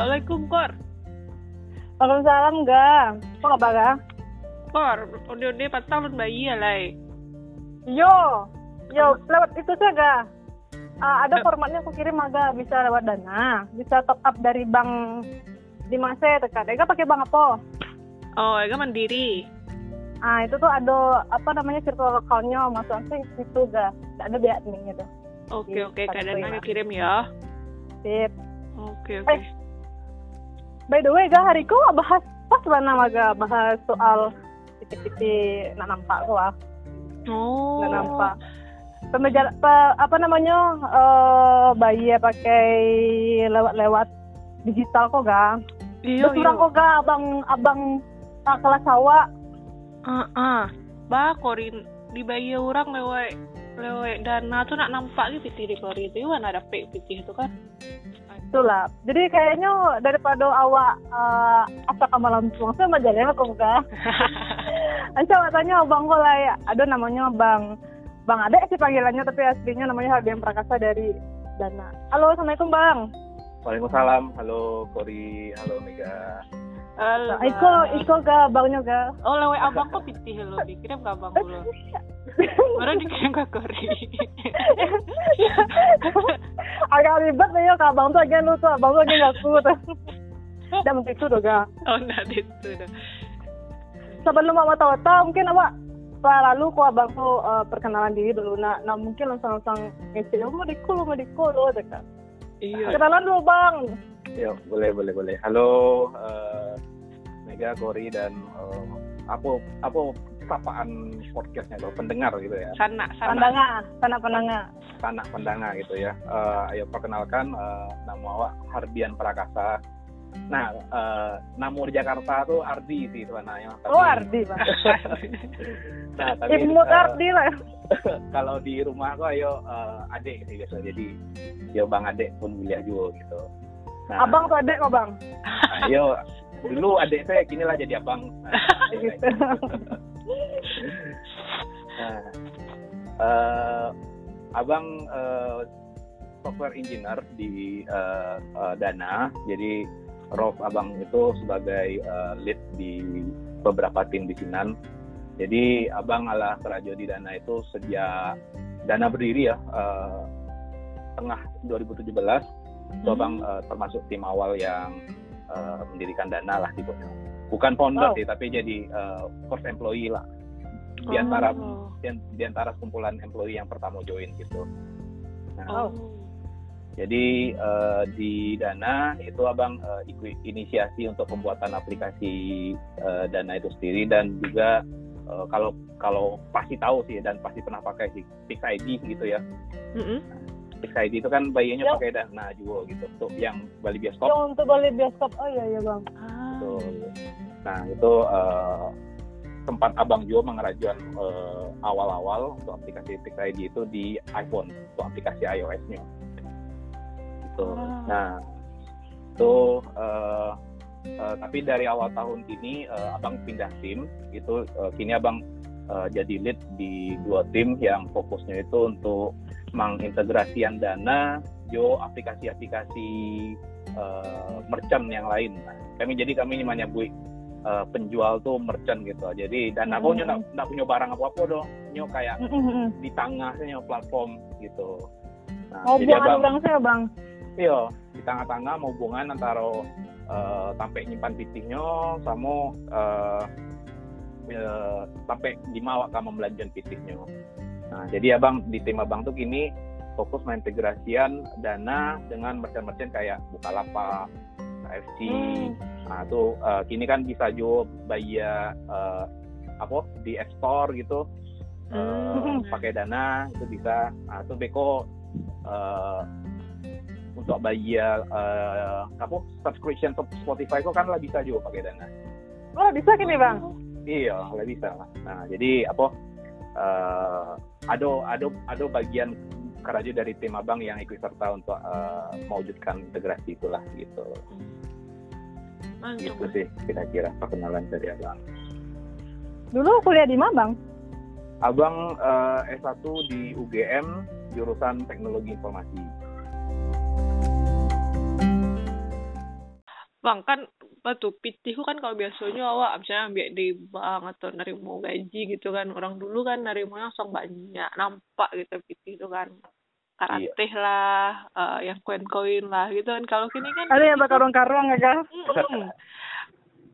Assalamualaikum, Kor. Waalaikumsalam, ga. Apa kabar, ga? Kor, onde-onde patang lu bayi ya, Lai. Yo, yo, lewat itu saja. Uh, ada formatnya aku kirim aga bisa lewat dana, bisa top up dari bank di masa tekan. Ega pakai bank apa? Oh, Ega mandiri. Ah itu tuh ada apa namanya virtual account-nya masuk sih situ ga. Tidak ada biaya admin gitu. Oke, oke, kadang lah. kirim ya. Sip. Oke, oke. Eh, by the way, ga hariku bahas pas mana maga bahas soal titik-titik nak nampak lah. Oh. nggak nampak Pembejala, pe- apa namanya eh bayi ya pakai lewat-lewat digital kok ga Iya, orang kok ga abang abang ah, kelas awak Ah, ah. Bah, korin di bayi orang lewat lewat dana tuh nak nampak gitu di kori itu kan ada pek pitih itu kan. Itulah. Jadi kayaknya daripada awak uh, asa malam tuang saya majalnya kok ga Anca awak tanya abang kok lah ya ada namanya bang. Bang ada sih panggilannya tapi aslinya namanya Hardian Prakasa dari Dana. Halo assalamualaikum bang. Waalaikumsalam, halo Kori, halo Mega. Halo. Nah, Iko Iko ga abangnya ga Oh, lewat abang kok pitih lo? Dikirim ke abang dulu. Baru dikirim ke kori. agak ribet nih ya ke abang tuh agak lu tuh abang tuh agak ngaku tuh udah mungkin itu tuh ga oh, nah itu sebelum mama tahu tahu mungkin apa Pak lalu ku abang tuh eh, perkenalan diri dulu. Nah, nah mungkin langsung langsung ngisi lu mau diku lu mau diku lu kan Iya. kenalan dulu bang. Yo, boleh, boleh, boleh. Halo eh, Mega, Kori, dan eh, apa apa sapaan podcastnya tuh, pendengar gitu ya, Sana, sana. pandanga sana pandanga sanak pendanga gitu ya. Eh, ayo perkenalkan eh, nama awak Hardian Prakasa. Nah, eh, nama di Jakarta tuh Ardi sih sebenarnya. Tapi- oh Ardi bang nah, tapi Ibnu Ardi lah kalau di rumah aku ayo eh, adik sih biasa. Jadi yo bang adik pun wilayah juga gitu. Nah, abang tuh adek kok bang Ayo, dulu adik saya kini lah jadi abang. Nah, gitu nah, eh, abang eh, software engineer di eh, eh, Dana. Jadi role abang itu sebagai eh, lead di beberapa tim di Sinan. Jadi abang ala kerajo di Dana itu sejak Dana berdiri ya eh, tengah 2017 itu abang eh, termasuk tim awal yang eh, mendirikan dana lah gitu bukan founder Wow. sih tapi jadi eh, first employee lah di antara Oh. di, di antara kumpulan employee yang pertama join gitu nah, Oh. jadi eh, di dana itu abang ikut inisiasi untuk pembuatan aplikasi eh, dana itu sendiri dan juga eh, kalau kalau pasti tahu sih dan pasti pernah pakai sih Pix ID gitu ya Mm-mm. Pix ID itu kan bayinya pakai dana juga gitu untuk yang Bali bioskop yang untuk balik bioskop oh iya iya bang Ah. Gitu. Nah itu eh, tempat abang juga mengerajaan eh, awal-awal untuk aplikasi Pix ID itu di iPhone untuk aplikasi iOS-nya. Gitu. Ah. Nah itu eh, eh, tapi dari awal tahun ini eh, abang pindah tim itu eh, kini abang eh, jadi lead di dua tim yang fokusnya itu untuk mengintegrasikan dana jo aplikasi-aplikasi eh, merchant yang lain. Nah, kami jadi kami ini menyebut eh, penjual tuh merchant gitu. Jadi dan aku Hmm. nggak punya barang apa-apa dong. Nyo kayak Mm, mm, mm. di tengahnya platform gitu. Nah, mau jadi abang- orang saya bang Iya, di tengah-tengah mau hubungan antara eh, sampai nyimpan pitihnya sama eh, sampai dimawak kamu belanjaan pitihnya. Nah, jadi abang di tim abang tuh kini fokus mengintegrasian dana dengan merchant-merchant kayak Bukalapak, KFC. Hmm. Nah, tuh eh, kini kan bisa juga bayar eh, apa di App Store gitu. Eh, Hmm. pakai dana itu bisa. Nah, itu Beko eh, untuk bayar eh, apa subscription ke Spotify kok kan lah bisa juga pakai dana. oh bisa gini bang Iya, lah bisa. Nah, jadi apa? Eh ada ada ada bagian kerja dari tim abang yang ikut serta untuk eh, mewujudkan integrasi itulah gitu. Mantap. Gitu sih kira-kira perkenalan dari abang. dulu kuliah di mana bang Abang eh, S1 di UGM jurusan Teknologi Informasi. Bang kan batu pitih kan kalau biasanya awak misalnya ambil di bank atau nerimo gaji gitu kan orang dulu kan nerimo langsung banyak nampak gitu pitih itu kan karateh iya. lah uh, yang koin koin lah gitu kan kalau kini kan ada yang bakal karung ya kan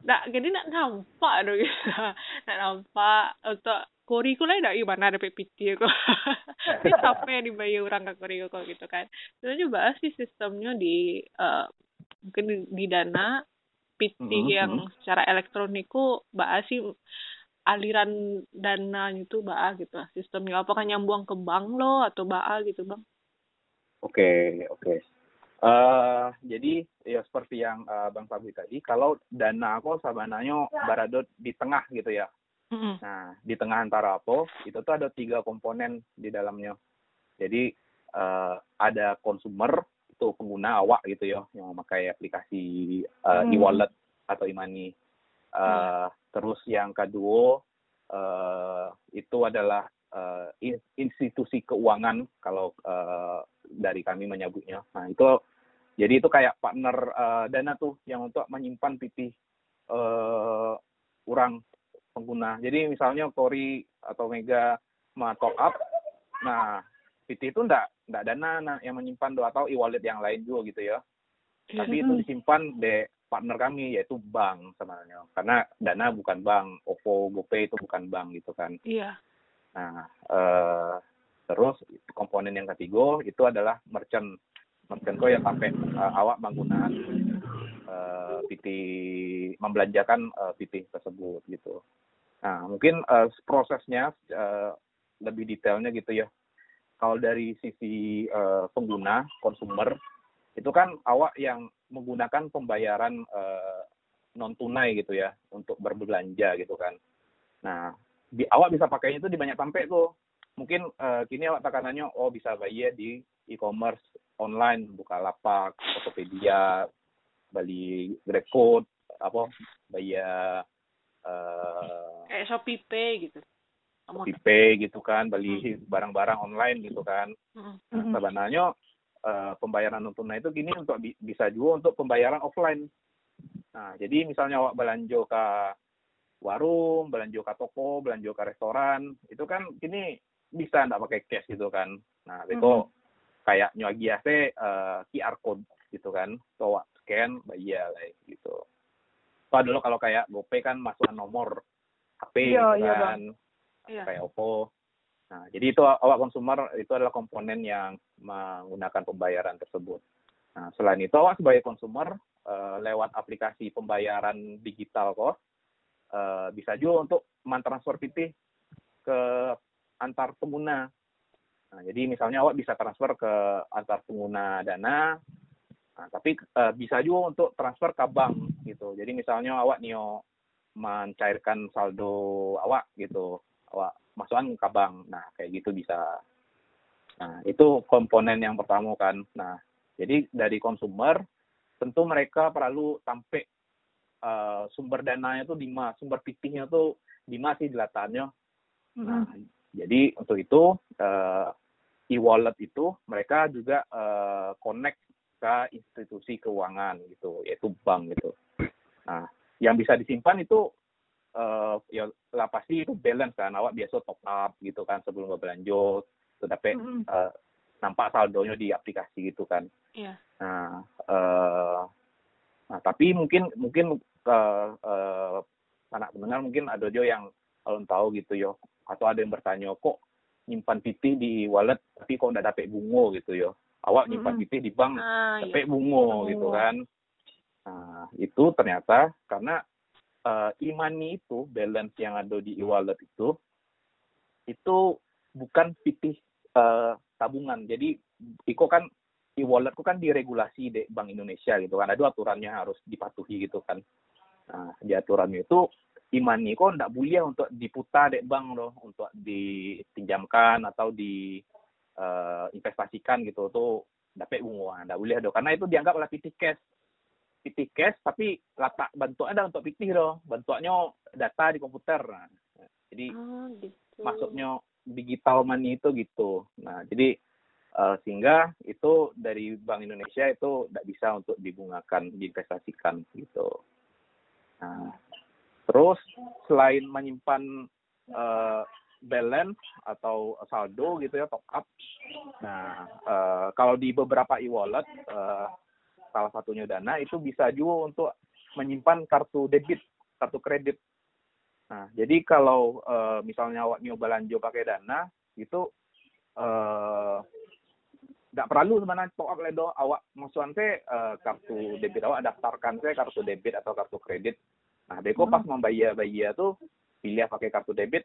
Nah, jadi nak nampak dong gitu. nak nampak untuk kori ku lah dak mana ada PPT kok. Tapi sampai yang dibayar orang ke kori kok gitu kan. Sebenarnya bahas sih sistemnya di uh, mungkin di, di dana PT mm -hmm. yang mm-hmm. secara elektronik ku bahas sih aliran dana itu bah gitu sistemnya apakah nyambung ke bank lo atau bah gitu bang oke okay, oke okay. uh, eh, jadi ya seperti yang uh, bang Fabri tadi kalau dana aku sebenarnya berada di tengah gitu ya mm -hmm. nah di tengah antara apa itu tuh ada tiga komponen di dalamnya jadi uh, ada konsumer itu pengguna awak gitu ya yang memakai aplikasi uh, hmm. e-wallet atau e-money. Uh, hmm. Terus yang kedua uh, itu adalah uh, institusi keuangan kalau uh, dari kami menyebutnya. Nah itu jadi itu kayak partner uh, dana tuh yang untuk menyimpan pipih uh, orang pengguna. Jadi misalnya Kori atau Mega mau top up, nah PT itu enggak enggak dana nah, yang menyimpan do atau e-wallet yang lain juga gitu ya. Tapi itu disimpan di partner kami yaitu bank sebenarnya. Karena dana bukan bank, OVO, GoPay itu bukan bank gitu kan. Iya. Nah, eh, terus komponen yang ketiga itu adalah merchant. Merchant kok yang sampai uh, awak menggunakan uh, PT membelanjakan uh, PT tersebut gitu. Nah, mungkin uh, prosesnya uh, lebih detailnya gitu ya kalau dari sisi uh, pengguna konsumer itu kan awak yang menggunakan pembayaran uh, non tunai gitu ya untuk berbelanja gitu kan. Nah, di, awak bisa pakainya itu di banyak sampai tuh. Mungkin uh, kini awak tekanannya oh bisa bayar di e-commerce online, buka lapak, Tokopedia, beli GrabFood, apa bayar uh, kayak Shopee Pay gitu. Shopee gitu kan, beli hmm. barang-barang online gitu kan. Hmm. Nah, sebenarnya uh, pembayaran non tunai itu gini untuk bi bisa juga untuk pembayaran offline. Nah, jadi misalnya awak belanja ke warung, belanja ke toko, belanja ke restoran, itu kan kini bisa nggak pakai cash gitu kan. Nah, itu -hmm. kayak nyuagi uh, eh, QR code gitu kan, so scan bayar lah gitu. Padahal kalau kayak GoPay kan masukkan nomor HP iya, gitu iya, kan. Iya, yeah. kayak Oppo. Nah, jadi itu awak konsumer itu adalah komponen yang menggunakan pembayaran tersebut. Nah, selain itu awak sebagai konsumer uh, lewat aplikasi pembayaran digital kok uh, bisa juga untuk mentransfer PT ke antar pengguna. Nah, jadi misalnya awak bisa transfer ke antar pengguna Dana, nah, tapi uh, bisa juga untuk transfer ke bank gitu. Jadi misalnya awak nio mencairkan saldo awak gitu awak masukan ke bank. Nah kayak gitu bisa. Nah itu komponen yang pertama kan. Nah jadi dari konsumer tentu mereka perlu sampai uh, sumber dananya tuh di mana sumber pitihnya tuh di mana sih dilatarnya nah mm-hmm. jadi untuk itu uh, e-wallet itu mereka juga uh, connect ke institusi keuangan gitu yaitu bank gitu. Nah yang bisa disimpan itu uh, ya lah pasti itu balance kan awak biasa top up gitu kan sebelum berbelanja tetapi mm -hmm. uh, nampak saldonya di aplikasi gitu kan yeah. nah uh, nah tapi mungkin mungkin uh, uh, anak pendengar mungkin ada juga yang kalau tahu gitu yo atau ada yang bertanya kok nyimpan PT di wallet tapi kok udah dapet bungo gitu yo awak nyimpan mm -hmm. PT di bank ah, dapet iya. bungo gitu kan nah itu ternyata karena uh, imani itu balance yang ada di e-wallet itu itu bukan pitih uh, tabungan. Jadi Iko kan e-wallet kan diregulasi di Bank Indonesia gitu kan. Ada aturannya harus dipatuhi gitu kan. Nah, di aturannya itu imani kok ndak boleh untuk diputar di bank loh untuk dipinjamkan atau di uh, investasikan gitu tuh dapat bunga ndak boleh dong karena itu dianggap oleh PT cash PT cash tapi letak bentuknya ada untuk PT loh bentuknya data di komputer nah, jadi oh, gitu. masuknya digital money itu gitu nah jadi Uh, sehingga itu dari Bank Indonesia itu tidak bisa untuk dibungakan, diinvestasikan gitu. Nah, terus selain menyimpan uh, balance atau saldo gitu ya top up. Nah, uh, kalau di beberapa e-wallet uh, salah satunya Dana itu bisa juga untuk menyimpan kartu debit, kartu kredit. Nah, jadi kalau uh, misalnya awak nyoba belanja pakai Dana itu uh, nggak perlu sebenarnya top up ledo awak maksudnya saya uh, kartu debit awak daftarkan saya kartu debit atau kartu kredit nah beko pas hmm. membayar bayar tuh pilih pakai kartu debit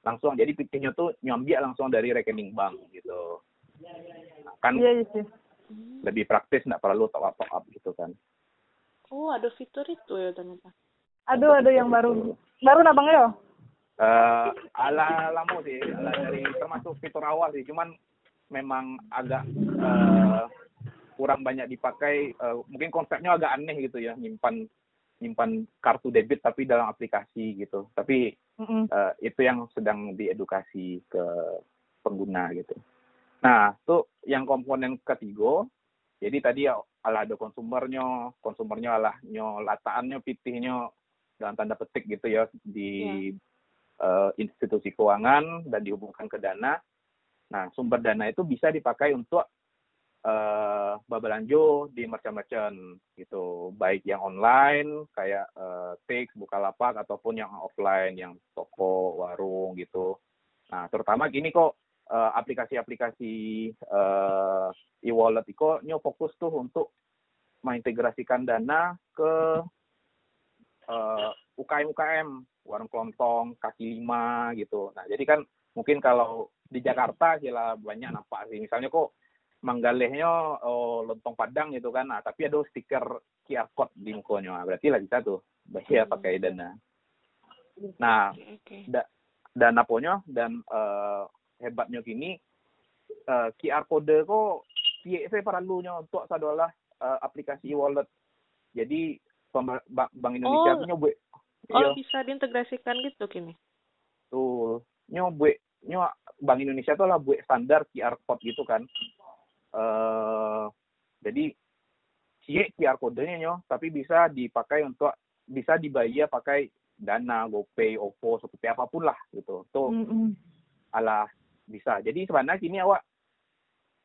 langsung jadi pikirnya tuh nyambi langsung dari rekening bank gitu nah, kan iya, iya. Lebih praktis nggak perlu top up top up gitu kan. Oh ada fitur itu ya ternyata. Aduh ada yang baru baru nabang ya uh, ala lama sih ala dari termasuk fitur awal sih. Cuman memang agak uh, kurang banyak dipakai. Uh, mungkin konsepnya agak aneh gitu ya nyimpan nyimpan kartu debit tapi dalam aplikasi gitu. Tapi mm-hmm. uh, itu yang sedang diedukasi ke pengguna gitu nah tuh yang komponen ketiga jadi tadi ya ala ada konsumernya konsumernya alah nyo lataannya pitihnya dalam tanda petik gitu ya di yeah. uh, institusi keuangan dan dihubungkan ke dana Nah, sumber dana itu bisa dipakai untuk uh, babelanjo di merchant-merchant gitu, baik yang online kayak uh, Tix, Bukalapak ataupun yang offline yang toko, warung gitu. Nah, terutama gini kok aplikasi-aplikasi uh, e-wallet itu nyo fokus tuh untuk mengintegrasikan dana ke uh, UKM-UKM, warung kelontong, kaki lima gitu. Nah, jadi kan mungkin kalau di Jakarta gila banyak nampak sih. Misalnya kok manggalehnya oh, lontong padang gitu kan. Nah, tapi ada stiker QR code di mukanya berarti lah bisa tuh bayar hmm. pakai dana. Nah da, dana punya dan uh, hebatnya kini uh, eh, QR code kok piye saya perlunya untuk adalah uh, aplikasi wallet jadi Bank Indonesia oh, buat oh iya. bisa diintegrasikan gitu kini tuh nyobe nyo Bank Indonesia itu lah buat standar QR code gitu kan. Uh, jadi cie QR kodenya nyo, tapi bisa dipakai untuk bisa dibayar pakai Dana, GoPay, OVO, seperti apa pun lah gitu. Tuh mm -hmm. ala bisa. Jadi sebenarnya kini awak.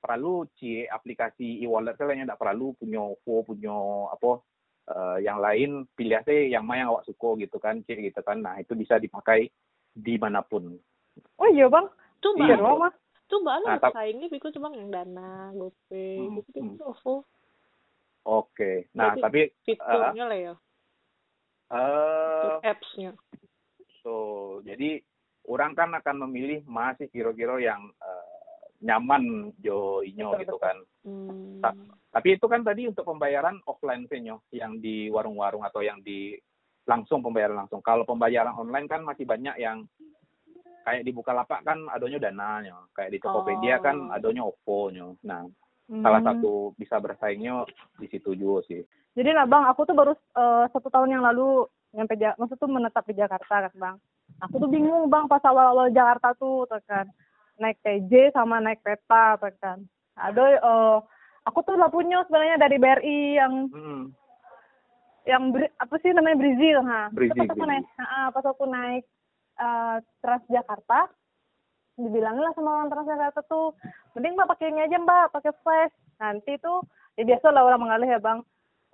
Perlu cie aplikasi e-wallet kalian tidak perlu punya OVO, punya apa uh, yang lain. Pilih aja yang mana yang awak suka gitu kan, cie gitu kan. Nah itu bisa dipakai di mana pun. Oh iya bang, tuh iya. Mah tuh mbak nah, saingnya bikin cuma yang dana gopay hmm, gitu hmm. oke. Nah Jadi, tapi fiturnya uh, lah ya. uh, appsnya. so jadi orang kan akan memilih masih kira-kira yang uh, nyaman jo inyo gitu kan hmm. Ta tapi itu kan tadi untuk pembayaran offline senyo yang di warung-warung atau yang di langsung pembayaran langsung kalau pembayaran online kan masih banyak yang kayak di Bukalapak kan adanya dananya, kayak di Tokopedia kan oh. kan adanya OVO-nya. Nah, hmm. salah satu bisa bersaingnya di situ juga sih. Jadi lah Bang, aku tuh baru uh, satu tahun yang lalu nyampe maksud tuh menetap di Jakarta kan Bang. Aku tuh bingung Bang pas awal-awal Jakarta tuh kan naik TJ sama naik kereta kan. Ada uh, aku tuh lah punya sebenarnya dari BRI yang hmm. yang beri, apa sih namanya Brizil ha. Brizil. Pas aku naik, uh, pas aku naik uh, Transjakarta dibilangin lah sama orang Transjakarta tuh mending mbak pakai ini aja mbak pakai flash nanti tuh ya biasa lah orang mengalih ya bang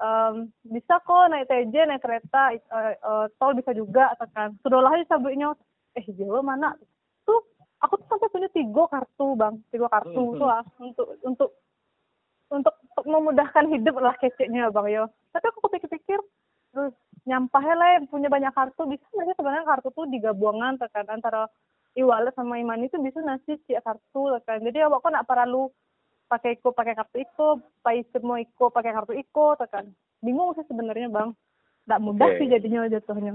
um, bisa kok naik TJ naik kereta uh, uh, tol bisa juga kan sudahlah aja sabuknya eh Jawa mana? Tuh aku tuh sampai punya tiga kartu bang. Tiga kartu hmm. tuh ah, untuk untuk untuk memudahkan hidup lah keceknya bang yo. Tapi aku pikir-pikir terus nyampahnya lah punya banyak kartu bisa nggak sih sebenarnya kartu tuh digabungan tekan antara e-wallet sama e-money itu bisa nasi sih kartu tekan jadi awak kok nak perlu pakai iko pakai kartu iko pakai semua iko pakai kartu iko tekan bingung sih sebenarnya bang. Nggak mudah okay. sih jadinya jatuhnya.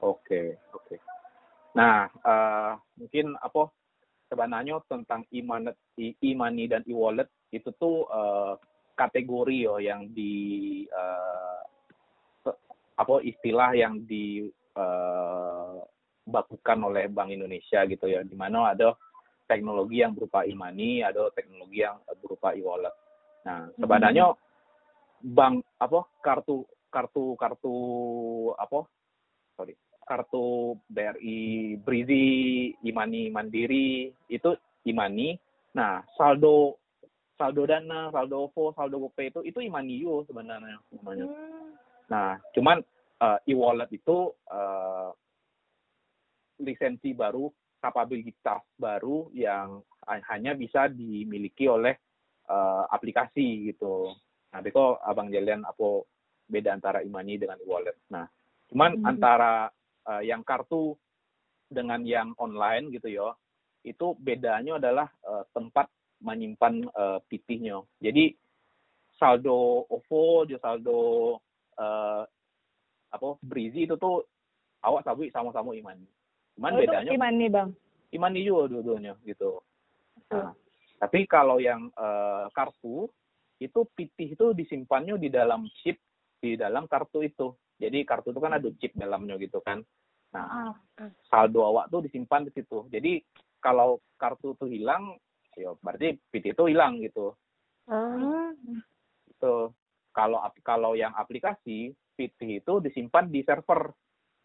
Oke okay, oke. Okay. nah uh, mungkin apa sebenarnya tentang e-money e-money dan e-wallet. Itu tuh uh, kategori yo yang di uh, apa istilah yang dibakukan eh, uh, oleh Bank Indonesia gitu ya. Di mana ada teknologi yang berupa e-money, ada teknologi yang berupa e-wallet. Nah, sebenarnya bank apa kartu kartu kartu apa sorry kartu BRI Brizi, Imani Mandiri itu Imani. Nah, saldo saldo Dana, saldo OVO, saldo GoPay itu itu Imani yo sebenarnya namanya. Hmm. Nah, cuman uh, e-wallet itu uh, lisensi baru, kapabilitas baru yang hanya bisa dimiliki oleh uh, aplikasi gitu. Nah, kok abang jalian apa beda antara imani dengan e-wallet. Nah, cuman hmm. antara uh, yang kartu dengan yang online gitu ya, itu bedanya adalah uh, tempat menyimpan uh, pitihnya. Jadi saldo OVO, saldo uh, apa Brizi itu tuh awak sabui sama-sama imani. Cuman oh, bedanya imani bang. Imani juga dua-duanya gitu. Nah, tapi kalau yang uh, kartu itu pitih itu disimpannya di dalam chip di dalam kartu itu. Jadi kartu itu kan ada chip dalamnya gitu kan. Nah, ah. saldo awak tuh disimpan di situ. Jadi kalau kartu tuh hilang, ya berarti PT itu hilang gitu. Uh. Itu kalau kalau yang aplikasi PT itu disimpan di server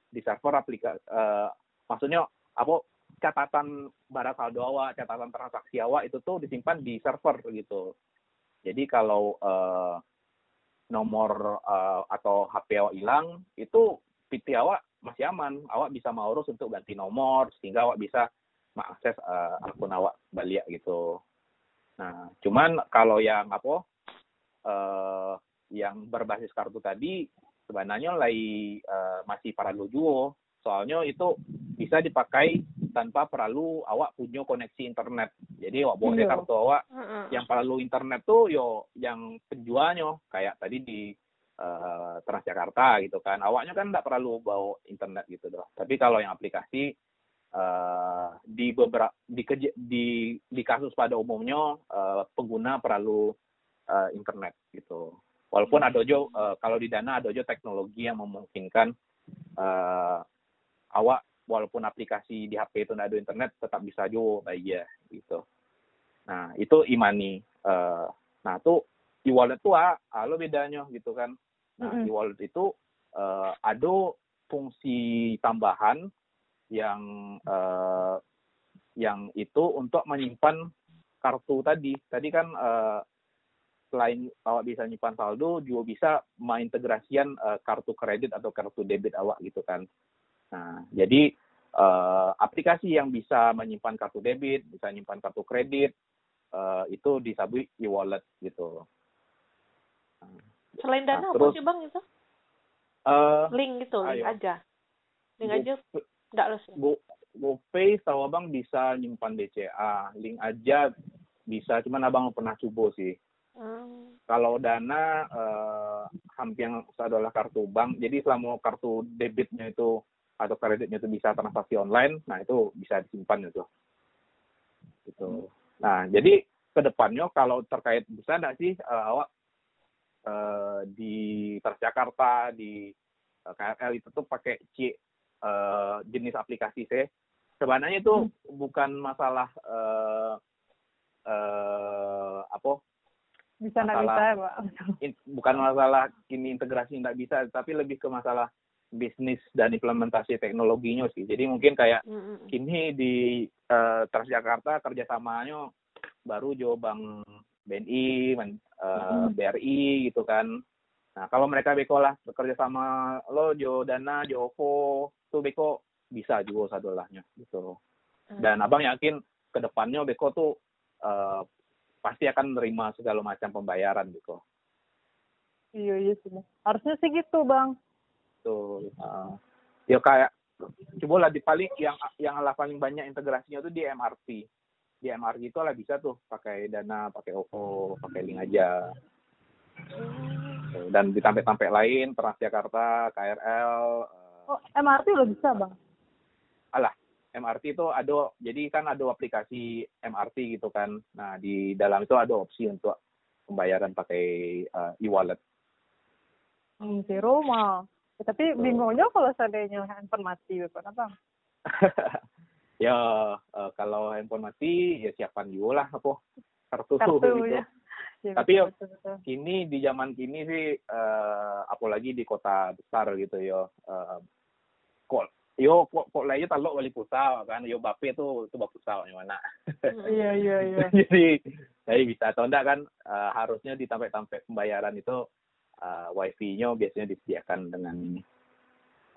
di server aplikasi. Uh, maksudnya apa catatan barang saldo awak, catatan transaksi awak itu tuh disimpan di server gitu. Jadi kalau uh, nomor uh, atau HP awak hilang, itu PT awak masih aman. Awak bisa mau urus untuk ganti nomor sehingga awak bisa mengakses uh, akun awak balik gitu. Nah, cuman kalau yang apa uh, yang berbasis kartu tadi sebenarnya lagi uh, masih para lojuo soalnya itu bisa dipakai tanpa perlu awak punya koneksi internet. Jadi awak boleh iya. kartu awak uh-uh. yang perlu internet tuh yo yang penjualnya kayak tadi di uh, Transjakarta gitu kan. Awaknya kan tidak perlu bawa internet gitu doh. Tapi kalau yang aplikasi uh, di beberapa di, di di kasus pada umumnya uh, pengguna perlu uh, internet gitu. Walaupun ada jo uh, kalau di Dana ada jo teknologi yang memungkinkan uh, awak walaupun aplikasi di HP itu tidak ada internet tetap bisa jo ya gitu. Nah itu imani uh, nah tuh e-wallet tuh ah, lo bedanya gitu kan. Nah mm -hmm. e-wallet itu uh, ada fungsi tambahan yang uh, yang itu untuk menyimpan kartu tadi. Tadi kan uh, selain awak bisa nyimpan saldo juga bisa mengintegrasikan uh, kartu kredit atau kartu debit awak gitu kan Nah, jadi uh, aplikasi yang bisa menyimpan kartu debit, bisa menyimpan kartu kredit, uh, itu di Sabu e-wallet gitu. Selain Dana nah, terus, apa sih Bang itu? Uh, link gitu, link ayo. aja. Link Go, aja enggak harus. Go, GoPay tahu Abang bisa nyimpan BCA, link aja bisa, cuman Abang pernah coba sih. Hmm. Kalau Dana uh, hampir adalah kartu bank, jadi selama kartu debitnya itu atau kreditnya itu bisa transaksi online, nah itu bisa disimpan itu. Gitu. Nah, jadi ke depannya kalau terkait bisa nggak sih uh, awak uh, di Transjakarta di uh, eh, KRL itu tuh pakai C uh, jenis aplikasi C. Sebenarnya itu hmm. bukan masalah uh, uh, apa bisa masalah, bisa ya, In, bukan masalah ini integrasi tidak bisa, tapi lebih ke masalah bisnis dan implementasi teknologinya sih. Jadi mungkin kayak mm-hmm. kini di uh, Transjakarta kerjasamanya baru Jo Bank BNI, uh, mm-hmm. BRI gitu kan. Nah kalau mereka beko lah bekerja sama lo Jo Dana, Jo OVO, tuh beko bisa juga sadolahnya gitu. Mm. Dan abang yakin ke depannya beko tuh uh, pasti akan menerima segala macam pembayaran gitu. Iya iya sih. Harusnya sih gitu bang gitu uh, ya kayak coba lah di paling yang yang lah paling banyak integrasinya tuh di MRT di MRT itu lah bisa tuh pakai dana pakai OVO pakai link aja. Dan di tampek-tampek lain Transjakarta KRL uh, oh MRT udah bisa bang? Alah MRT itu ada jadi kan ada aplikasi MRT gitu kan. Nah di dalam itu ada opsi untuk pembayaran pakai uh, e-wallet. Hmm, di rumah Ya, tapi bingungnya kalau seandainya handphone mati, apa? ya uh, kalau handphone mati ya siapkan juga lah apa kartu, Kartu, gitu. ya. Ya, Tapi ya- betul, betul, betul. Kini di zaman kini sih uh, apalagi di kota besar gitu ya. Uh, kok yo kok kok lainnya talok wali pusat kan yo bape tuh itu bap pusat mana. Iya, iya, iya. jadi jadi bisa atau enggak kan uh, harusnya di tampe-tampe pembayaran itu uh, wifi-nya biasanya disediakan dengan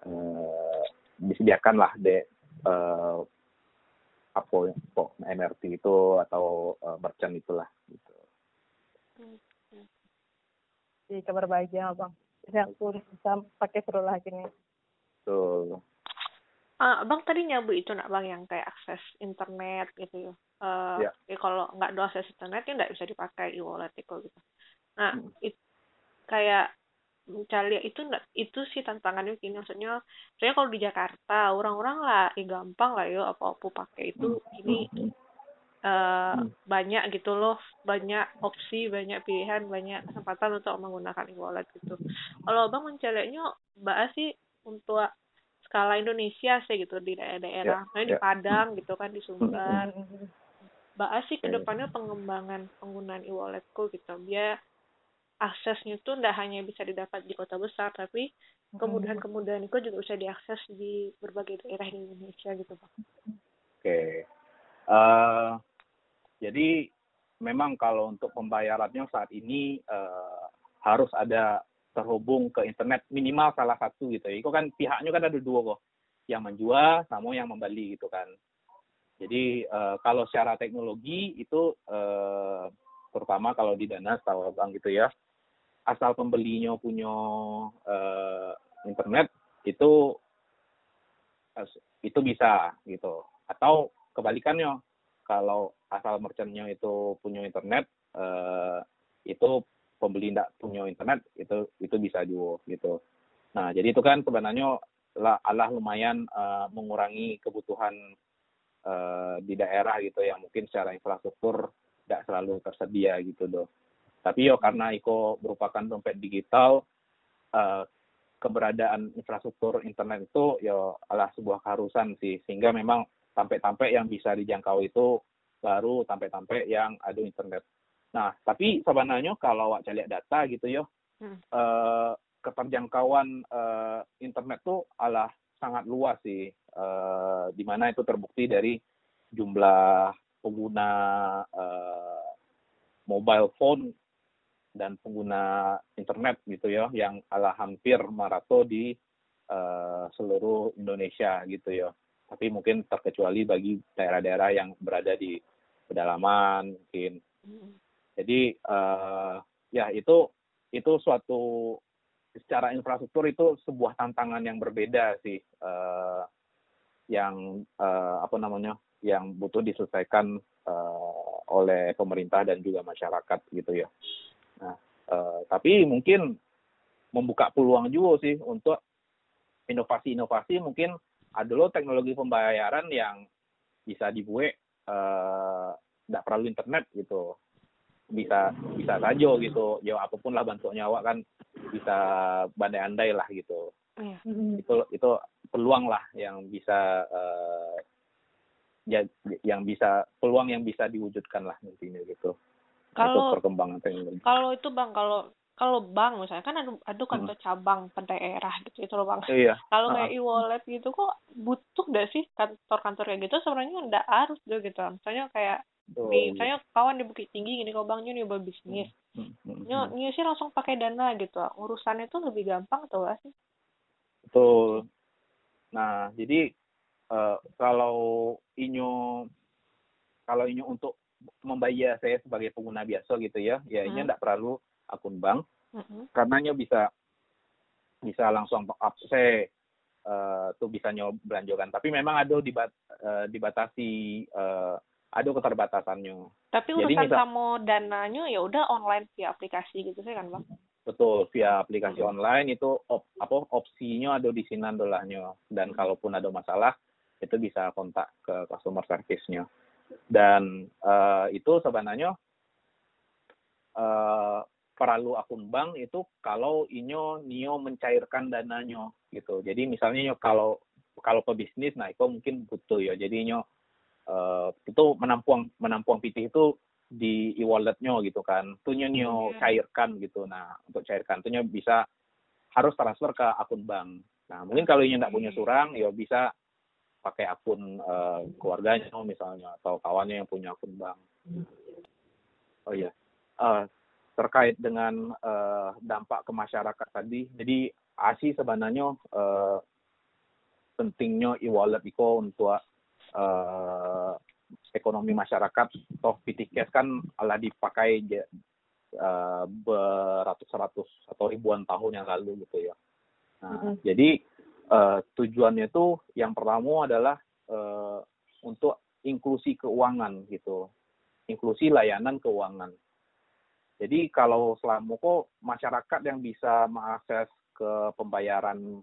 uh, disediakan lah de uh, apa kok MRT itu atau uh, merchant itulah gitu. Jadi kabar baiknya abang. Jadi aku bisa pakai seru lagi nih. Betul. Ah, bang tadi nyebut itu nak bang yang kayak akses internet gitu ya. Eh, Ya. ya kalau nggak ada akses internet ya nggak bisa dipakai e-wallet itu gitu. Nah, Hmm. it, kayak mencari itu itu sih tantangannya gini maksudnya saya kalau di Jakarta orang-orang lah ya gampang lah yo apa-apa pakai itu ini Hmm. banyak gitu loh banyak opsi banyak pilihan banyak kesempatan untuk menggunakan e-wallet gitu kalau abang mencarinya mbak sih untuk skala Indonesia sih gitu di daerah-daerah Misalnya di ya. Padang gitu kan di Sumbar mbak sih ke depannya pengembangan penggunaan e-walletku gitu biar aksesnya tuh nggak hanya bisa didapat di kota besar tapi kemudahan-kemudahan itu juga bisa diakses di berbagai daerah di Indonesia gitu bang Oke. Eh, jadi memang kalau untuk pembayarannya saat ini eh, harus ada terhubung ke internet minimal salah satu gitu ya. Itu kan pihaknya kan ada dua kok, yang menjual sama yang membeli gitu kan. Jadi eh, kalau secara teknologi itu eh, terutama kalau di dana setahu abang gitu ya, asal pembelinya punya eh, internet itu itu bisa gitu. Atau kebalikannya kalau asal merchantnya itu punya internet eh, itu pembeli tidak punya internet itu itu bisa juga gitu. Nah jadi itu kan sebenarnya lah Allah lumayan eh, mengurangi kebutuhan eh, di daerah gitu yang mungkin secara infrastruktur tidak selalu tersedia gitu doh tapi yo karena Iko merupakan dompet digital eh, keberadaan infrastruktur internet itu ya adalah sebuah keharusan sih sehingga memang tampe-tampe yang bisa dijangkau itu baru tampe-tampe yang ada internet. Nah, tapi sebenarnya kalau awak lihat data gitu ya, Hmm. eh, keterjangkauan eh, internet tuh adalah sangat luas sih, eh, di mana itu terbukti dari jumlah pengguna eh, mobile phone dan pengguna internet gitu ya yang ala hampir marato di eh, seluruh Indonesia gitu ya. Tapi mungkin terkecuali bagi daerah-daerah yang berada di pedalaman mungkin. Jadi eh, ya itu itu suatu secara infrastruktur itu sebuah tantangan yang berbeda sih eh, yang eh, apa namanya yang butuh diselesaikan eh, oleh pemerintah dan juga masyarakat gitu ya. Nah, eh, tapi mungkin membuka peluang juga sih untuk inovasi-inovasi. Mungkin ada loh teknologi pembayaran yang bisa dibuat tidak perlu internet gitu. Bisa bisa saja gitu. Ya apa pun lah bentuk nyawa kan bisa bandai-andai lah gitu. Iya. Hmm. itu itu peluang lah yang bisa eh, ya yang bisa peluang yang bisa diwujudkan lah intinya gitu Kalau- perkembangan teknologi Kalau itu bang, kalau kalau bank misalnya kan ada ada kantor cabang per daerah gitu itu loh bang. iya Kalau kayak e-wallet gitu kok butuh gak sih kantor-kantor kayak gitu sebenarnya nggak harus tuh gitu. Misalnya kayak Tuh, nih, misalnya kawan di Bukit Tinggi gini kalau bangnya nih bisnis, Hmm, hmm, nyo hmm. nyo sih langsung pakai dana gitu. Urusannya tuh lebih gampang tuh gak sih? Betul. Nah, jadi eh, kalau inyo kalau inyo untuk membayar saya sebagai pengguna biasa gitu ya, ya Hmm. tidak perlu akun bank Mm-mm. karena inyo bisa bisa langsung up saya eh, tuh bisa belanjakan. Tapi memang ada dibat, eh, dibatasi eh, ada keterbatasannya. Tapi Jadi urusan misal- sama dananya ya udah online via aplikasi gitu sih kan bang? Betul, via aplikasi Mhm. online itu op, apa opsinya ada di sini dolahnya dan kalaupun ada masalah itu bisa kontak ke customer service-nya. Dan eh, itu sebenarnya eh, perlu akun bank itu kalau inyo nio mencairkan dananya gitu. Jadi misalnya nyo kalau kalau pebisnis nah itu mungkin butuh ya jadinya uh, itu menampung menampung PT itu di e-walletnya gitu kan tuhnya nyo Iya. cairkan gitu nah untuk cairkan tuhnya bisa harus transfer ke akun bank nah mungkin kalau ini nggak punya Oke. surang ya bisa pakai akun uh, keluarganya misalnya atau kawannya yang punya akun bank oh iya Eh, terkait dengan eh, dampak ke masyarakat tadi jadi ASI sebenarnya eh, pentingnya e-wallet itu untuk eh, ekonomi masyarakat toh PTKS kan ala dipakai eh, beratus-ratus atau ribuan tahun yang lalu gitu ya. Nah, Mm-mm. jadi eh, tujuannya itu yang pertama adalah eh, untuk inklusi keuangan gitu, inklusi layanan keuangan. Jadi kalau selama kok masyarakat yang bisa mengakses ke pembayaran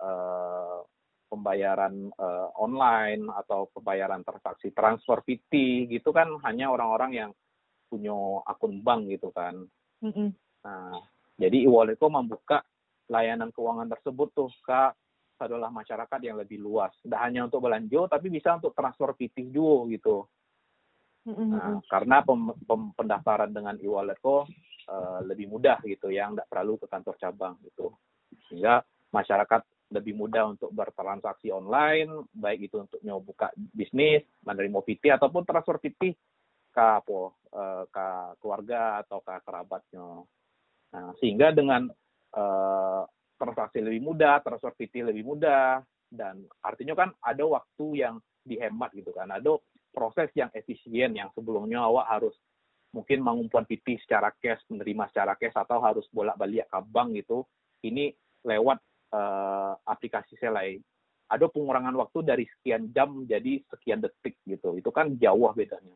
eh, pembayaran eh, online atau pembayaran transaksi transfer PT gitu kan hanya orang-orang yang punya akun bank gitu kan. Mm-mm. Nah, jadi e-wallet membuka layanan keuangan tersebut tuh ke adalah masyarakat yang lebih luas. Tidak hanya untuk belanja, tapi bisa untuk transfer PT juga gitu. Nah, karena pem- pem- pendaftaran dengan e-wallet kok eh, lebih mudah gitu, yang tidak perlu ke kantor cabang gitu. Sehingga masyarakat lebih mudah untuk bertransaksi online, baik itu untuk buka bisnis, menerima PT ataupun transfer PT ke eh, ke keluarga atau ke kerabatnya. Nah, sehingga dengan eh, transaksi lebih mudah, transfer PT lebih mudah, dan artinya kan ada waktu yang dihemat gitu kan, ada proses yang efisien yang sebelumnya awak harus mungkin mengumpulkan PT secara cash, menerima secara cash atau harus bolak-balik ke bank gitu. Ini lewat eh, aplikasi Selai. Ada pengurangan waktu dari sekian jam jadi sekian detik gitu. Itu kan jauh bedanya.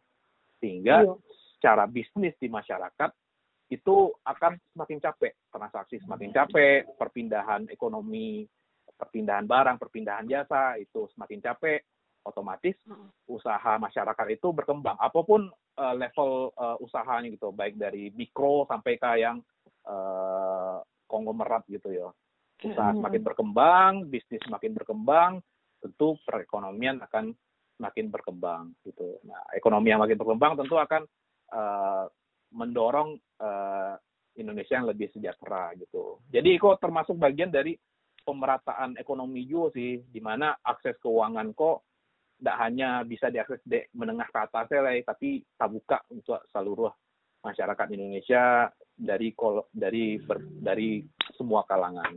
Sehingga Iya. secara bisnis di masyarakat itu akan semakin capek, transaksi semakin capek, perpindahan ekonomi, perpindahan barang, perpindahan jasa itu semakin capek, otomatis usaha masyarakat itu berkembang. Apa pun eh, level eh, usahanya gitu, baik dari mikro sampai ke yang eh, konglomerat gitu ya. Usaha semakin berkembang, bisnis semakin berkembang, tentu perekonomian akan semakin berkembang gitu. Nah, ekonomi yang makin berkembang tentu akan eh, mendorong eh, Indonesia yang lebih sejahtera gitu. Jadi kok termasuk bagian dari pemerataan ekonomi juga sih, di mana akses keuangan kok tidak hanya bisa diakses di menengah ke atas lah, tapi terbuka untuk seluruh masyarakat Indonesia dari kol dari ber- dari semua kalangan.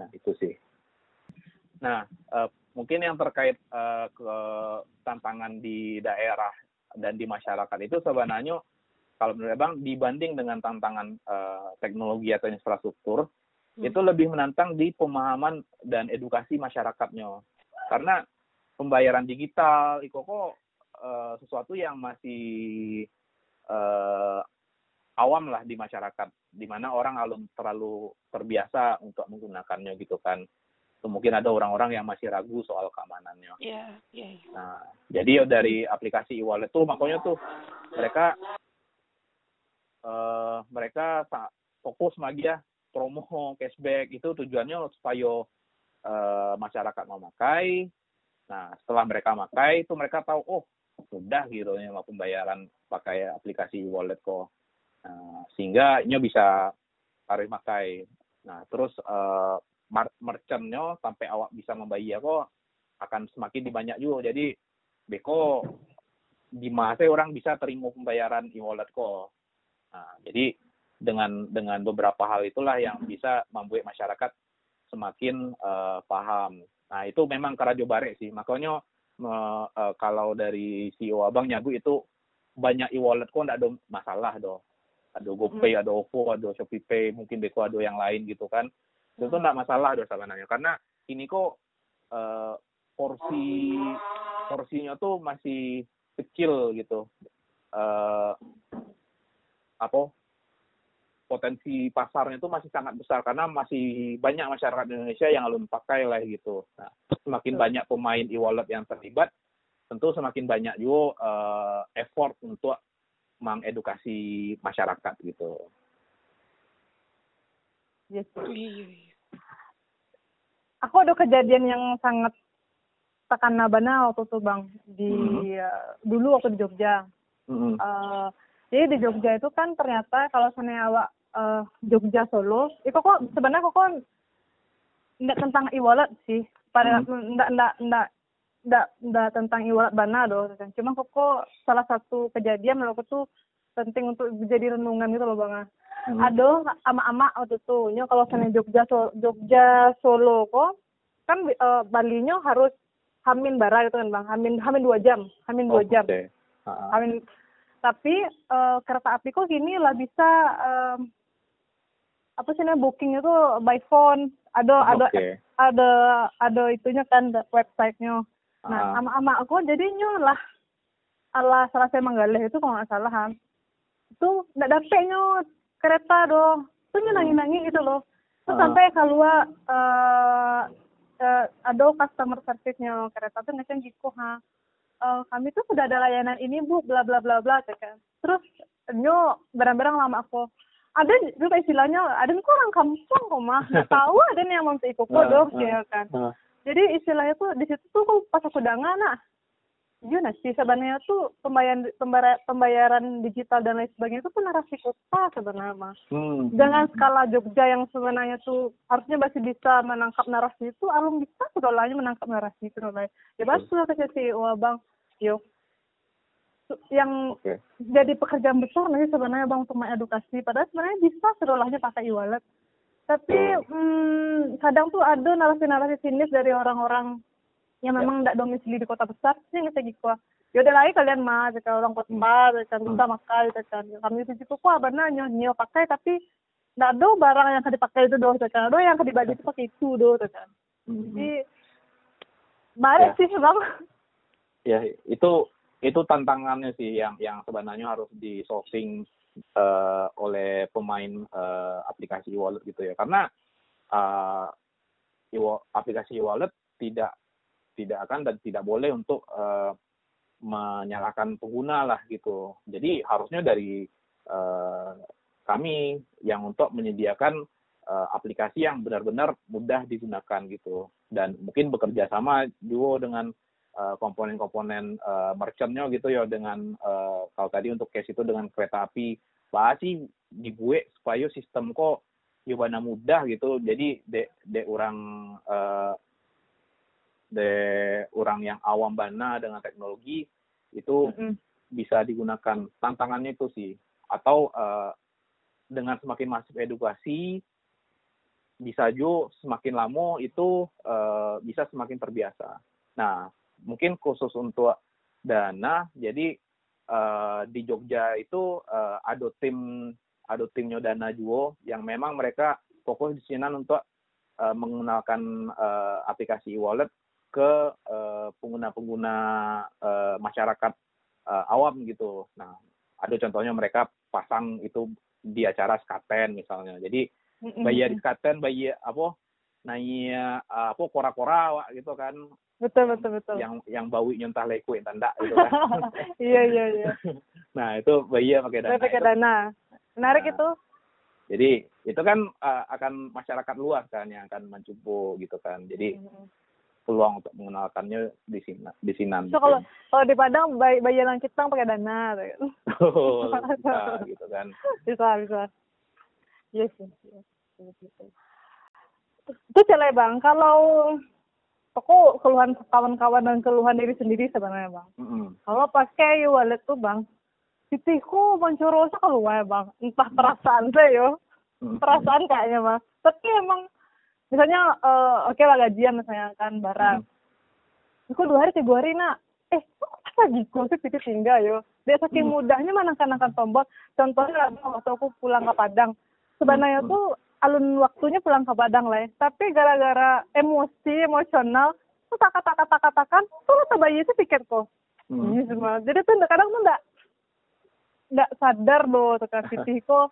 Nah itu sih. Nah eh, mungkin yang terkait eh, ke tantangan di daerah dan di masyarakat itu sebenarnya kalau menurut abang dibanding dengan tantangan eh, teknologi atau infrastruktur Hmm. itu lebih menantang di pemahaman dan edukasi masyarakatnya karena pembayaran digital itu kok eh, sesuatu yang masih eh, awam lah di masyarakat di mana orang belum terlalu terbiasa untuk menggunakannya gitu kan mungkin ada orang-orang yang masih ragu soal keamanannya Iya, iya. iya. Nah, jadi ya dari aplikasi e-wallet tuh makanya tuh mereka eh mereka fokus lagi ya promo cashback itu tujuannya supaya eh, masyarakat memakai. Nah, setelah mereka makai itu mereka tahu oh mudah gitu ya pembayaran pakai aplikasi e-wallet kok. Nah, sehingga ini bisa tarik makai. Nah, terus mar- merchantnya sampai awak bisa membayar kok akan semakin dibanyak juga. Jadi beko di masa orang bisa terima pembayaran e-wallet kok. Nah, jadi dengan dengan beberapa hal itulah yang bisa membuat masyarakat semakin eh, paham. Nah, itu memang karajo barek sih. Makanya me- eh, kalau dari CEO Abang nyagu itu banyak e-wallet kok nggak ada masalah doh. Ada GoPay, ada OVO, ada ShopeePay, mungkin beko ada yang lain gitu kan. Itu tuh nggak masalah doh sebenarnya. Karena ini kok eh, porsi porsinya tuh masih kecil gitu. Eh, apa potensi pasarnya itu masih sangat besar karena masih banyak masyarakat Indonesia yang belum pakai lah gitu. Nah, semakin banyak pemain e-wallet yang terlibat, tentu semakin banyak juga eh, effort untuk mengedukasi masyarakat gitu. Yes. Iya. Aku ada kejadian yang sangat merasakan nabana waktu itu bang di uh, dulu waktu di Jogja. Mm-mm. Eh, jadi di Jogja itu kan ternyata kalau sana awak eh, Jogja Solo, itu kok sebenarnya kok nggak tentang e-wallet sih. Pada Hmm. nggak nggak nggak nggak nggak tentang e-wallet bana doh. Cuma kok kok salah satu kejadian menurut aku tuh penting untuk jadi renungan gitu loh bang. Hmm. Aduh, ama-ama waktu itu, nya kalau sana Jogja So- Jogja Solo kok kan eh, Bali-nya harus hamin bara gitu kan bang, hamin hamin dua jam, hamin dua Oh, jam. Oke. Ah, Amin. Tapi eh, kereta api kok gini lah bisa em, apa sih namanya booking itu by phone. Ada ada Oke. ada ada itunya kan websitenya. Nah, Ah. ama ama aku jadinya lah ala salah saya manggaleh itu kalau nggak salah ha. Itu nggak dapetnya kereta doh. Itu nyenangi nangi gitu loh. Terus Ah. sampai keluar eh eh, ada customer service-nya kereta tuh ngecen gitu ha. Eh, kami tuh sudah ada layanan ini bu, bla bla bla bla, kan. Terus nyo barang-barang lama aku. Ada juga istilahnya, ada kok orang kampung kok mah, nggak tahu ada nih yang mau ikut Ah, doh, ah. ya kan. Ah. Jadi istilahnya tuh di situ tuh pas aku dangan nah, iya nah sih sebenarnya tuh pembayaran pembayaran, digital dan lain sebagainya itu tuh narasi kota sebenarnya mah. Hmm. Dengan skala Jogja yang sebenarnya tuh harusnya masih bisa menangkap narasi itu, alung bisa kedolanya menangkap narasi itu lah. Ya pas tuh si wah bang, yo yang Oke. jadi pekerjaan besar nih sebenarnya bang untuk mengedukasi. Padahal sebenarnya bisa sedolahnya pakai e-wallet. Tapi hmm, kadang tuh ada narasi-narasi sinis dari orang-orang yang memang tidak domisili di kota besar. Ini nggak gitu. Ya udah lagi kalian mah, jika orang kota kan bisa makan, kan. Kami itu juga kok benar nyonya pakai tapi nggak ada barang yang dipakai itu doh, kan. Ada yang dibagi itu pakai itu doh, kan. Hmm. Jadi balik Ya. sih bang. Ya itu itu tantangannya sih yang yang sebenarnya harus di solving eh, oleh pemain eh, aplikasi e-wallet gitu ya. Karena eh, e-wa- aplikasi e-wallet tidak tidak akan dan tidak boleh untuk eh, menyalahkan pengguna lah gitu. Jadi harusnya dari eh, kami yang untuk menyediakan eh, aplikasi yang benar-benar mudah digunakan gitu. Dan mungkin bekerja sama juga dengan komponen-komponen uh, merchantnya gitu ya dengan eh, kalau tadi untuk case itu dengan kereta api bahas sih di gue supaya sistem kok gimana mudah gitu jadi de de orang eh, de orang yang awam bana dengan teknologi itu Mm-mm. bisa digunakan tantangannya itu sih atau eh, dengan semakin masif edukasi bisa juga semakin lama itu eh, bisa semakin terbiasa. Nah, mungkin khusus untuk dana, jadi eh, di Jogja itu eh, ada tim ada timnya dana juga yang memang mereka fokus di sini untuk eh, mengenalkan eh, aplikasi e-wallet ke pengguna-pengguna eh, masyarakat eh, awam gitu. Nah, ada contohnya mereka pasang itu di acara skaten misalnya. Jadi bayar di skaten, bayar apa naik apa kora-kora wak, gitu kan betul betul betul. yang yang bau nyontah leku yang tanda gitu kan. iya iya iya. nah, itu bayar pakai dana. Pakai dana. Menarik Nah. itu. Jadi itu kan uh, akan masyarakat luas kan yang akan mencupu gitu kan. Jadi peluang untuk mengenalkannya di sini di sini. So kalau kalau di Padang bay bayaran kita pakai dana. Betul, bisa gitu kan. bisa bisa. Yes, yes, yes. Terus ya bang, kalau aku keluhan kawan-kawan dan keluhan diri sendiri sebenarnya bang. Mm-mm. Kalau pakai e-wallet tuh bang, titikku mencurosnya keluar bang. Entah perasaan saya yo, perasaan kayaknya bang. Tapi emang misalnya eh, oke lah gajian misalnya kan barang. Aku dua hari tiga hari nak. Eh, kok lagi gue sih pikir tinggal yo. Dia saking mudahnya menekan-nekan tombol. Contohnya waktu aku pulang ke Padang. Sebenarnya Hmm. tuh alun waktunya pulang ke Padang lah ya. Tapi gara-gara emosi, emosional, tuh tak tak tak tak takan, tuh lo bayi itu pikir kok. Mm. Iya semua. Jadi tuh kadang tuh enggak enggak sadar loh tekan pitih kok.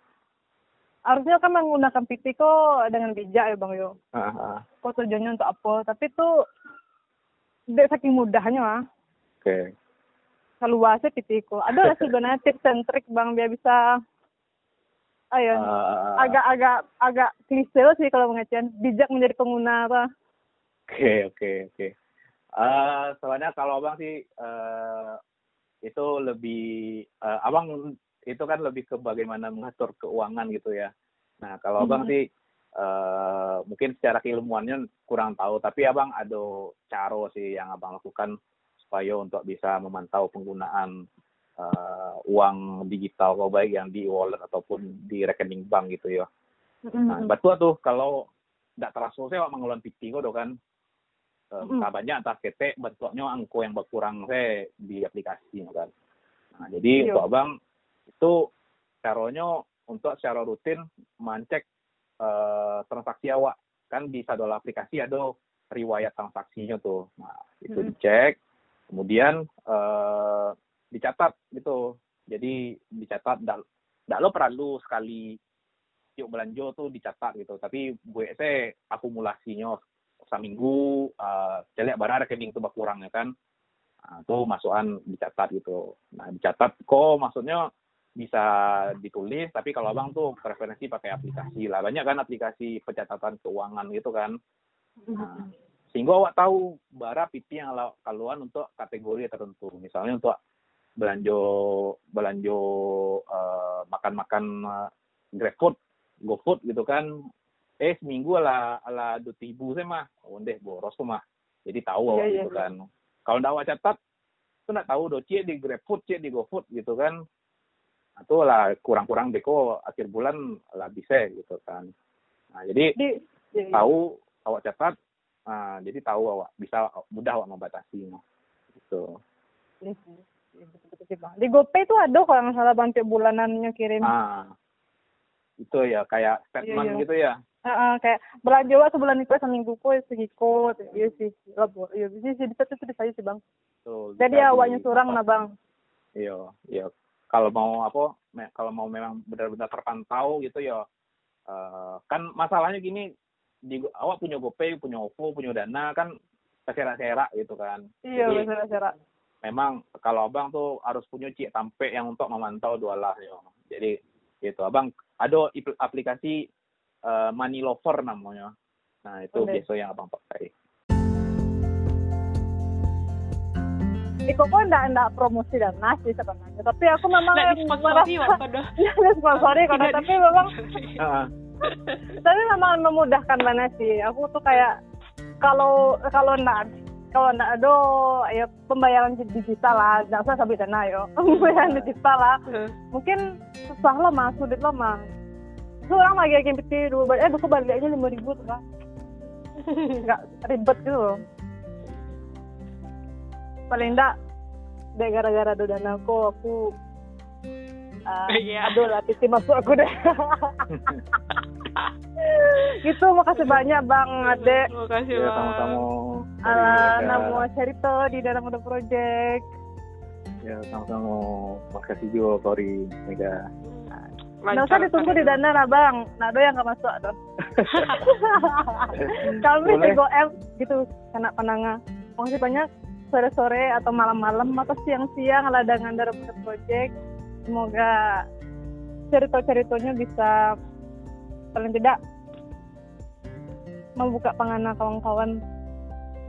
Harusnya kan menggunakan pitih kok dengan bijak ya Bang Yo. Ah, ah. Kok tujuannya untuk apa? Tapi tuh dia saking mudahnya ah. Oke. Keluasnya pitihku. Ada lah sebenarnya tips and trick Bang biar bisa ayo Ah, agak-agak agak klise sih kalau mengecen bijak menjadi pengguna apa. Oke, oke, oke. Eh, soalnya kalau abang sih eh, itu lebih eh, abang itu kan lebih ke bagaimana mengatur keuangan gitu ya. Nah kalau abang Mhm. sih eh, mungkin secara keilmuannya kurang tahu, tapi abang ada cara sih yang abang lakukan supaya untuk bisa memantau penggunaan eh, uang digital kalau baik yang di wallet ataupun di rekening bank gitu ya. Nah, Mm-mm. betul tuh kalau tidak terasa saya mengeluarkan PT kok kan um, Mm. banyak atas ketek bentuknya angko yang berkurang saya di aplikasi kan. Nah, jadi Iya. untuk abang itu caranya untuk secara rutin mencek eh, transaksi awak kan di satu aplikasi ada riwayat transaksinya tuh. Nah, itu Mm. dicek, kemudian eh, dicatat gitu. Jadi dicatat, tidak lo perlu sekali yuk belanja tuh dicatat gitu. Tapi gue saya akumulasinya seminggu uh, jelek barang rekening tuh berkurang ya kan? Nah, tuh masukan dicatat gitu. Nah dicatat kok maksudnya bisa ditulis tapi kalau abang tuh preferensi pakai aplikasi lah. Banyak kan aplikasi pencatatan keuangan gitu kan? Nah, sehingga awak tahu bara PT yang kaluan untuk kategori tertentu. Misalnya untuk belanja belanja eh, makan-makan uh, GrabFood GoFood gitu kan. Eh seminggu ala ala dua ribu saya mah. Oh deh boros tuh mah. Jadi tahu awak iya, gitu iya. kan. Kalau ndak awak catat tuh nggak tahu do cie di GrabFood cie di GoFood gitu kan. Nah, itu lah kurang-kurang deko akhir bulan lah bisa gitu kan. Nah jadi Di, iya, iya. tahu awak catat nah, jadi tahu awak bisa mudah awak membatasi gitu. Iya sih. Iya, sih, Bang. Di GoPay tuh ada kalau nggak salah bang tiap bulanannya kirim. ah itu ya kayak statement iya. gitu ya Heeh, kayak belanja wah sebulan itu seminggu kok segiko iya sih lah bo iya bisa sih bisa tuh bisa sih bang Tuh, jadi di- surang nah bang Iya, iya. Kalau mau apa? me- Kalau mau memang benar-benar terpantau gitu ya. eh, kan masalahnya gini, di awak punya GoPay, punya OVO, punya Dana kan serak-serak gitu kan. iya biasa memang kalau abang tuh harus punya cik tampe yang untuk memantau dua lah ya. Jadi gitu, abang ada aplikasi eh, Money Lover namanya. Nah itu Oke. biasa yang abang pakai. Iko kok enggak enggak promosi dan nasi sebenarnya tapi aku memang merasa- waktu dah. Iya, disponsori kalau Tidak tapi memang tapi memang memudahkan mana sih aku tuh kayak kalau kalau enggak kalau enggak ada ya pembayaran digital lah. Nggak usah sampai dana yo. Pembayaran digital lah. Mungkin susah lah mas. Sulit lah mas. Terus orang lagi yang piti dua balik eh buku baliknya lima ribu tuh kan nggak ribet gitu loh. Paling enggak deh gara-gara ada dana aku aku uh, aduh lah titi masuk aku deh gitu makasih banyak bang Ade Terima kasih ya Bang. sama-sama. ala Ya, namo cerita di dalam ada project Ya sama-sama. Makasih juga Kori Mega. Nggak usah ditunggu di dana lah bang, nado yang nggak masuk ada. Kami di GoM gitu, kena pananga. Makasih banyak sore-sore atau malam-malam atau siang-siang ladangan dari Muda project. Semoga cerita-ceritanya bisa paling tidak membuka pangana kawan-kawan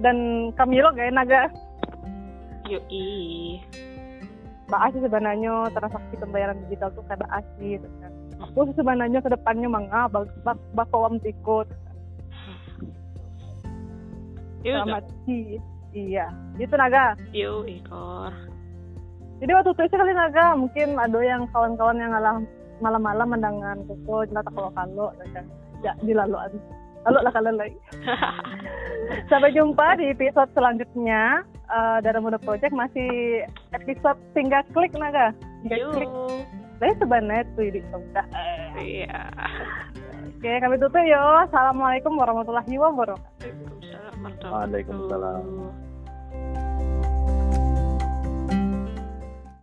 dan kami lo gak naga Yoi. Mbak sih sebenarnya transaksi pembayaran digital tuh kayak Mbak gitu kan. Aku sih sebenarnya ke depannya mangga bak bak bakawam tikut Yuk, selamat sih. Iya, itu naga. yuk, Ikor. Jadi waktu itu sih kali naga mungkin ada yang kawan-kawan yang ngalah malam-malam mendangan koko jelata kalau kalau. Ya dilaluan. Lalu lah kalian lagi. Sampai jumpa di episode selanjutnya. Eh dari Muda Project masih episode tinggal klik naga. Tinggal klik. Saya sebenarnya tuh di udah. Iya. Oke, kami tutup yo. Assalamualaikum warahmatullahi wabarakatuh. Waalaikumsalam warahmatullahi Waalaikumsalam. wabarakatuh.